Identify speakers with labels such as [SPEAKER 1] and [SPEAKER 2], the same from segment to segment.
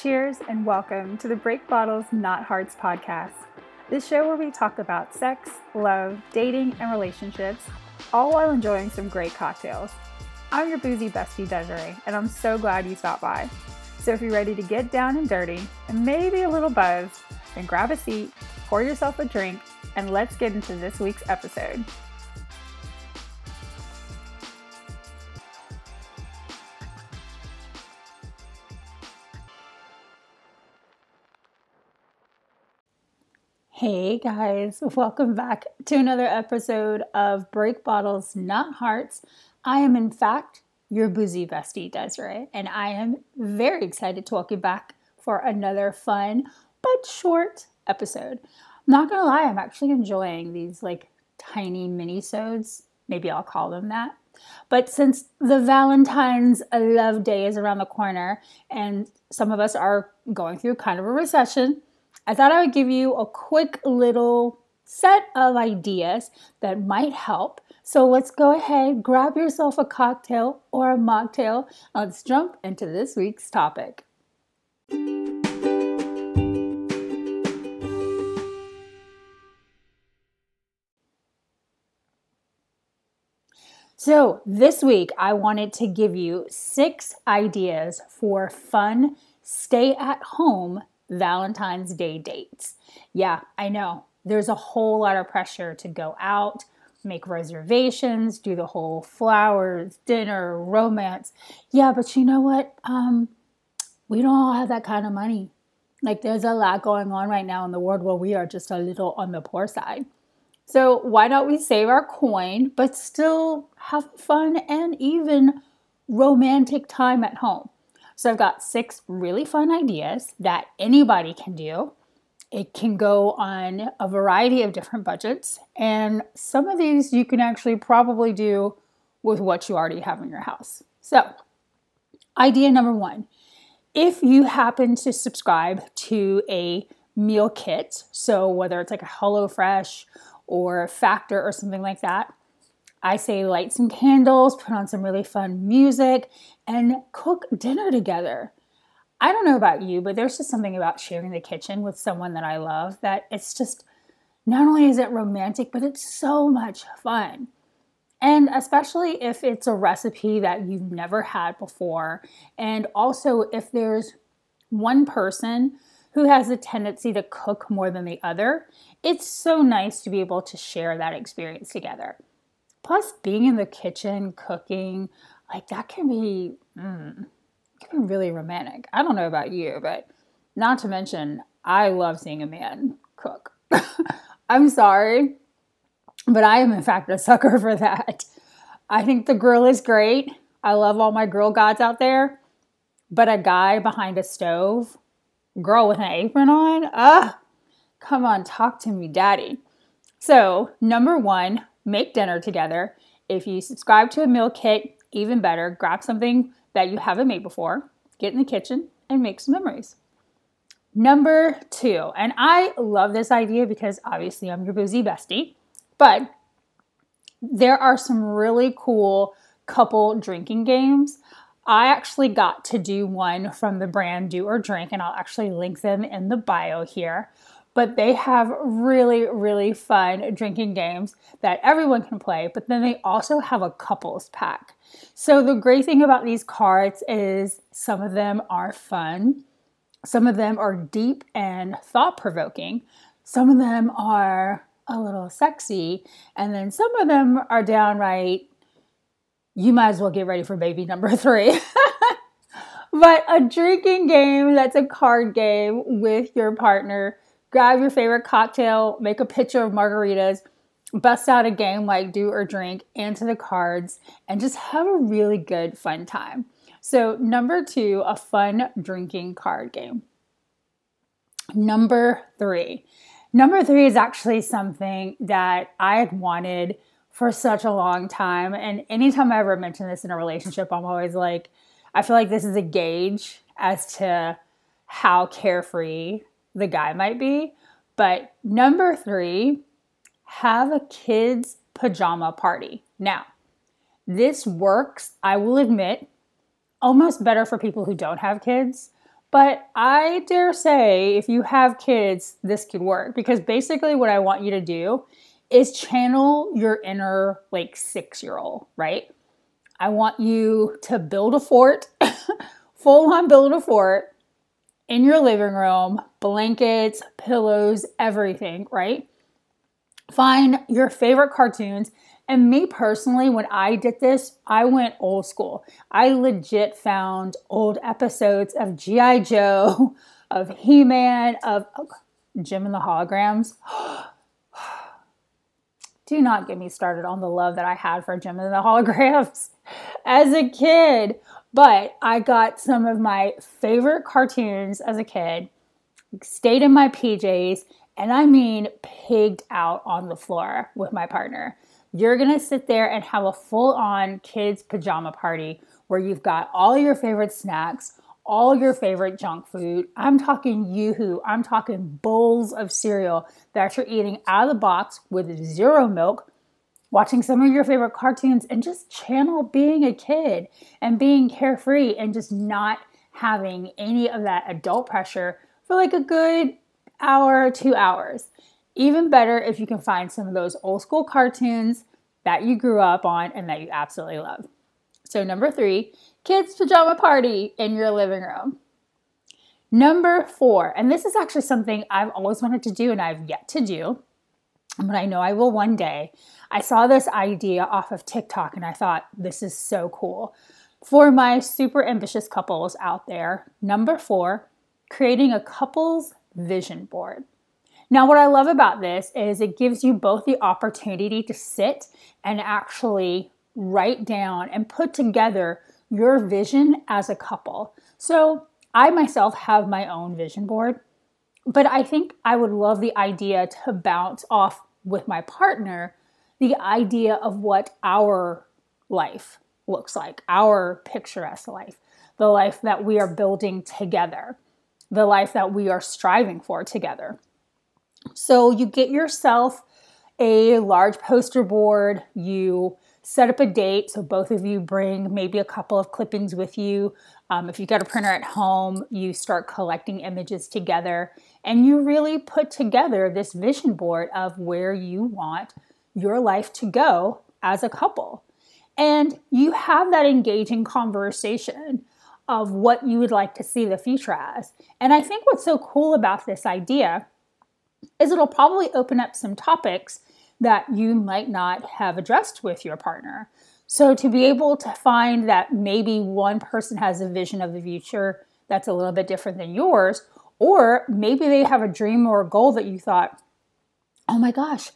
[SPEAKER 1] Cheers and welcome to the Break Bottles Not Hearts podcast. This show where we talk about sex, love, dating, and relationships, all while enjoying some great cocktails. I'm your boozy bestie Desiree, and I'm so glad you stopped by. So if you're ready to get down and dirty and maybe a little buzzed, then grab a seat, pour yourself a drink, and let's get into this week's episode. Hey guys, welcome back to another episode of Break Bottles Not Hearts. I am, in fact, your boozy bestie, Desiree, and I am very excited to welcome you back for another fun but short episode. I'm not gonna lie, I'm actually enjoying these like tiny mini-sodes. Maybe I'll call them that. But since the Valentine's Love Day is around the corner and some of us are going through kind of a recession, I thought I would give you a quick little set of ideas that might help. So let's go ahead, grab yourself a cocktail or a mocktail. Let's jump into this week's topic. So, this week I wanted to give you six ideas for fun stay at home Valentine's Day dates. Yeah, I know. There's a whole lot of pressure to go out, make reservations, do the whole flowers, dinner, romance. Yeah, but you know what? Um, we don't all have that kind of money. Like there's a lot going on right now in the world where we are just a little on the poor side. So why don't we save our coin but still have fun and even romantic time at home? So I've got six really fun ideas that anybody can do. It can go on a variety of different budgets, and some of these you can actually probably do with what you already have in your house. So, idea number one if you happen to subscribe to a meal kit, so whether it's like a HelloFresh or Factor or something like that, I say light some candles, put on some really fun music, and cook dinner together. I don't know about you, but there's just something about sharing the kitchen with someone that I love that it's just not only is it romantic, but it's so much fun. And especially if it's a recipe that you've never had before, and also if there's one person who has a tendency to cook more than the other, it's so nice to be able to share that experience together. Plus, being in the kitchen, cooking, like that can be, mm, can be really romantic. I don't know about you, but not to mention, I love seeing a man cook. I'm sorry, but I am in fact a sucker for that. I think the grill is great. I love all my grill gods out there, but a guy behind a stove, girl with an apron on, ah, come on, talk to me, daddy. So, number one, make dinner together. If you subscribe to a meal kit, even better, grab something that you haven't made before, get in the kitchen, and make some memories. Number two, and I love this idea because obviously I'm your boozy bestie, but there are some really cool couple drinking games. I actually got to do one from the brand Do or Drink, and I'll actually link them in the bio here but they have really, really fun drinking games that everyone can play. But then they also have a couples pack. So the great thing about these cards is some of them are fun, some of them are deep and thought provoking, some of them are a little sexy, and then some of them are downright. You might as well get ready for baby number three. but a drinking game that's a card game with your partner grab your favorite cocktail, make a pitcher of margaritas, bust out a game like Do or Drink, answer the cards, and just have a really good fun time. So, number two, a fun drinking card game. Number three. Number three is actually something that I had wanted for such a long time. And anytime I ever mention this in a relationship, I'm always like, I feel like this is a gauge as to how carefree the guy might be. But number three, have a kids' pajama party. Now, this works, I will admit, almost better for people who don't have kids. But I dare say, if you have kids, this could work because basically, what I want you to do is channel your inner like six year old, right? I want you to build a fort, full on build a fort in your living room, blankets, pillows, everything, right? Find your favorite cartoons. And me personally, when I did this, I went old school. I legit found old episodes of G.I. Joe, of He Man, of oh, Jem and the Holograms. Do not get me started on the love that I had for Jem and the Holograms as a kid. But I got some of my favorite cartoons as a kid, stayed in my PJs, and I mean pigged out on the floor with my partner. You're gonna sit there and have a full on kids' pajama party where you've got all your favorite snacks, all your favorite junk food. I'm talking Yoo-hoo, I'm talking bowls of cereal that you're eating out of the box with zero milk watching some of your favorite cartoons and just channel being a kid and being carefree and just not having any of that adult pressure for like a good hour, or two hours. Even better if you can find some of those old school cartoons that you grew up on and that you absolutely love. So, number three, kids' pajama party in your living room. Number four, and this is actually something I've always wanted to do and I've yet to do, but I know I will one day. I saw this idea off of TikTok and I thought, this is so cool. For my super ambitious couples out there, number four, creating a couples vision board. Now, what I love about this is it gives you both the opportunity to sit and actually write down and put together your vision as a couple. So, I myself have my own vision board, but I think I would love the idea to bounce off with my partner the idea of what our life looks like, our picturesque life, the life that we are building together, the life that we are striving for together. So you get yourself a large poster board, you set up a date. So both of you bring maybe a couple of clippings with you. Um, if you've got a printer at home, you start collecting images together and you really put together this vision board of where you want your life to go as a couple. And you have that engaging conversation of what you would like to see the future as. And I think what's so cool about this idea is it'll probably open up some topics that you might not have addressed with your partner. So to be able to find that maybe one person has a vision of the future that's a little bit different than yours, or maybe they have a dream or a goal that you thought, oh my gosh,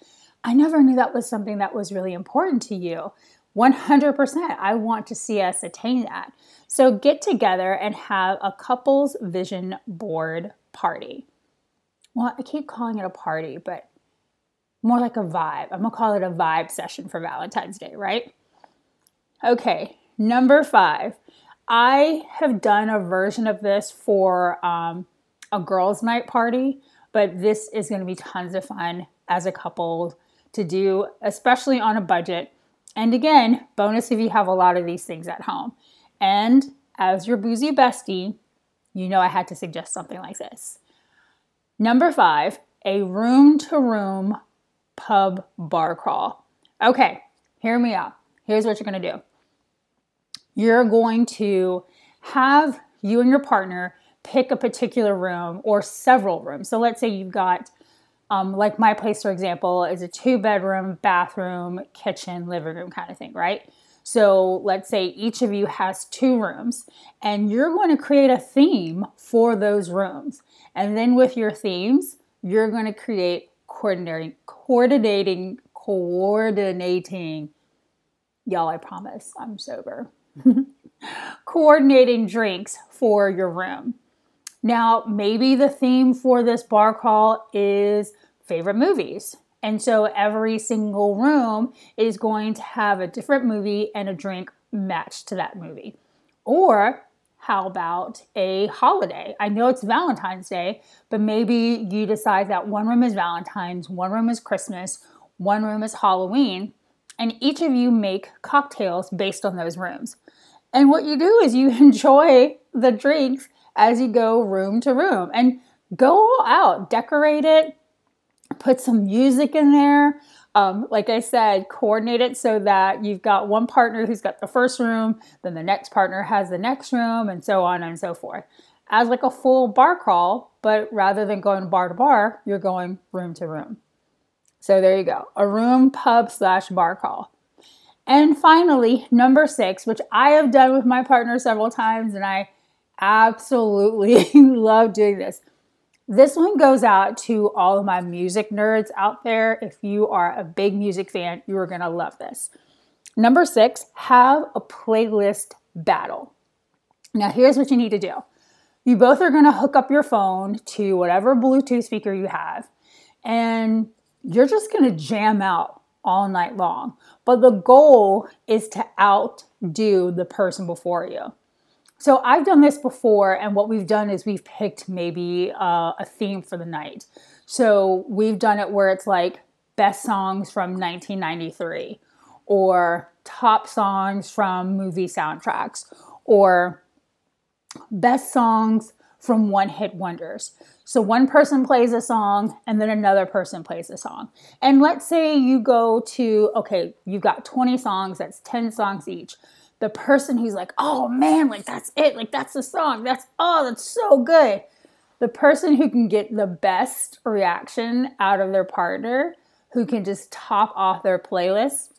[SPEAKER 1] I never knew that was something that was really important to you. 100%. I want to see us attain that. So get together and have a couples vision board party. Well, I keep calling it a party, but more like a vibe. I'm gonna call it a vibe session for Valentine's Day, right? Okay, number five. I have done a version of this for um, a girls' night party, but this is gonna be tons of fun as a couple to do, especially on a budget. And again, bonus if you have a lot of these things at home. And as your boozy bestie, you know I had to suggest something like this. Number five, a room to room pub bar crawl. Okay, hear me out. Here's what you're gonna do you're going to have you and your partner pick a particular room or several rooms. So let's say you've got um, like my place, for example, is a two bedroom, bathroom, kitchen, living room kind of thing, right? So let's say each of you has two rooms, and you're going to create a theme for those rooms. And then with your themes, you're going to create coordinating, coordinating, coordinating. Y'all, I promise I'm sober. coordinating drinks for your room. Now, maybe the theme for this bar crawl is favorite movies. And so every single room is going to have a different movie and a drink matched to that movie. Or how about a holiday? I know it's Valentine's Day, but maybe you decide that one room is Valentine's, one room is Christmas, one room is Halloween, and each of you make cocktails based on those rooms. And what you do is you enjoy the drinks as you go room to room and go all out, decorate it, put some music in there. Um, like I said, coordinate it so that you've got one partner who's got the first room, then the next partner has the next room, and so on and so forth. As like a full bar crawl, but rather than going bar to bar, you're going room to room. So there you go, a room pub slash bar crawl. And finally, number six, which I have done with my partner several times, and I absolutely love doing this. This one goes out to all of my music nerds out there. If you are a big music fan, you are going to love this. Number six, have a playlist battle. Now, here's what you need to do you both are going to hook up your phone to whatever Bluetooth speaker you have, and you're just going to jam out all night long. But the goal is to outdo the person before you. So I've done this before, and what we've done is we've picked maybe uh, a theme for the night. So we've done it where it's like best songs from 1993, or top songs from movie soundtracks, or best songs from one hit wonders. So one person plays a song and then another person plays a song. And let's say you go to, okay, you've got 20 songs, that's 10 songs each. The person who's like, oh man, like that's it, like that's the song, that's, oh, that's so good. The person who can get the best reaction out of their partner, who can just top off their playlist,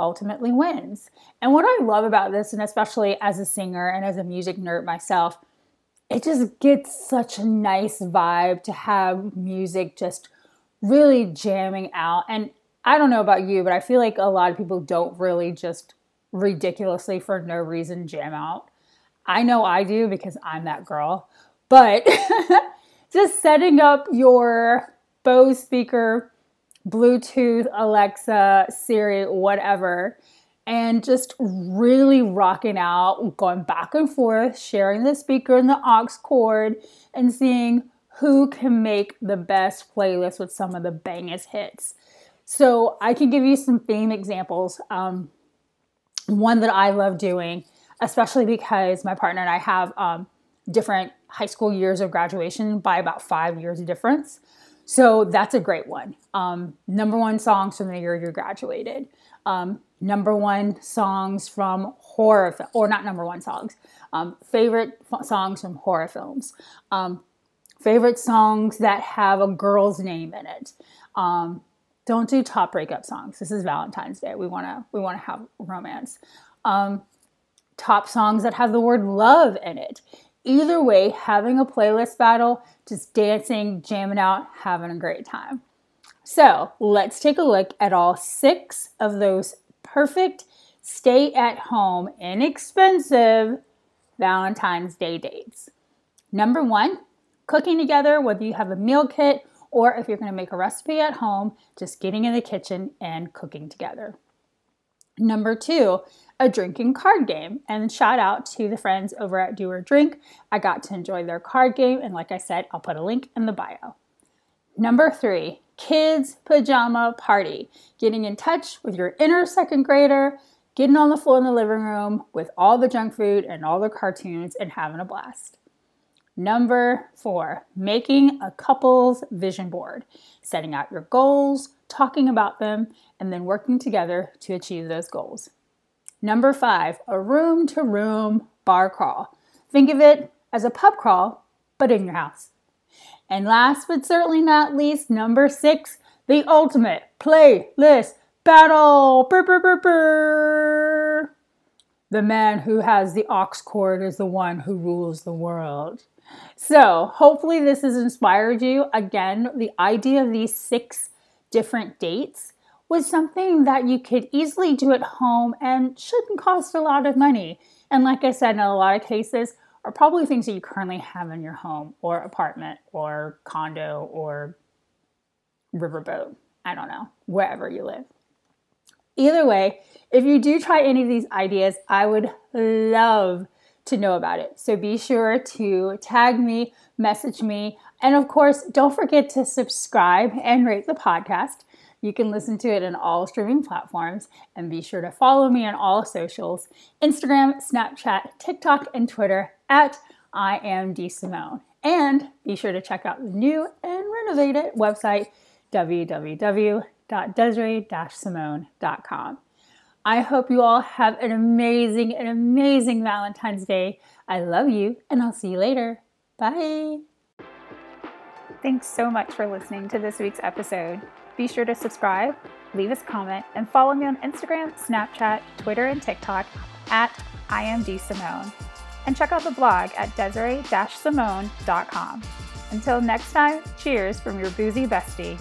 [SPEAKER 1] ultimately wins. And what I love about this, and especially as a singer and as a music nerd myself, it just gets such a nice vibe to have music just really jamming out. And I don't know about you, but I feel like a lot of people don't really just ridiculously for no reason jam out. I know I do because I'm that girl. But just setting up your Bose speaker, Bluetooth, Alexa, Siri, whatever, and just really rocking out, going back and forth, sharing the speaker and the aux cord, and seeing who can make the best playlist with some of the bangest hits. So I can give you some theme examples. Um, one that I love doing, especially because my partner and I have um, different high school years of graduation by about five years of difference. So that's a great one. Um, number one songs from the year you graduated um, number one songs from horror, or not number one songs, um, favorite f- songs from horror films, um, favorite songs that have a girl's name in it. Don't do top breakup songs. This is Valentine's Day. We wanna we wanna have romance. Um, top songs that have the word love in it. Either way, having a playlist battle, just dancing, jamming out, having a great time. So let's take a look at all six of those perfect stay at home, inexpensive Valentine's Day dates. Number one, cooking together, whether you have a meal kit or if you're going to make a recipe at home, just getting in the kitchen and cooking together. Number two, a drinking card game. And shout out to the friends over at Do or Drink. I got to enjoy their card game, and like I said, I'll put a link in the bio. Number three, kids' pajama party. Getting in touch with your inner second grader, getting on the floor in the living room with all the junk food and all the cartoons and having a blast. Number four, making a couple's vision board, setting out your goals, talking about them, and then working together to achieve those goals. Number five, a room to room bar crawl. Think of it as a pub crawl, but in your house. And last but certainly not least, number six, the ultimate playlist battle. The man who has the aux cord is the one who rules the world. So, hopefully, this has inspired you. Again, the idea of these six different dates was something that you could easily do at home and shouldn't cost a lot of money. And, like I said, in a lot of cases, are probably things that you currently have in your home or apartment or condo or riverboat. I don't know, wherever you live. Either way, if you do try any of these ideas, I would love to know about it. So be sure to tag me, message me, and of course, don't forget to subscribe and rate the podcast. You can listen to it in all streaming platforms and be sure to follow me on all socials Instagram, Snapchat, TikTok, and Twitter at I am D Simone. And be sure to check out the new and renovated website, www.desiree-simone.com. I hope you all have an amazing, an amazing Valentine's Day. I love you, and I'll see you later. Bye. Thanks so much for listening to this week's episode. Be sure to subscribe, leave us a comment, and follow me on Instagram, Snapchat, Twitter, and TikTok at IamDSimone. And check out the blog at Desiree-Simone.com. Until next time, cheers from your boozy bestie.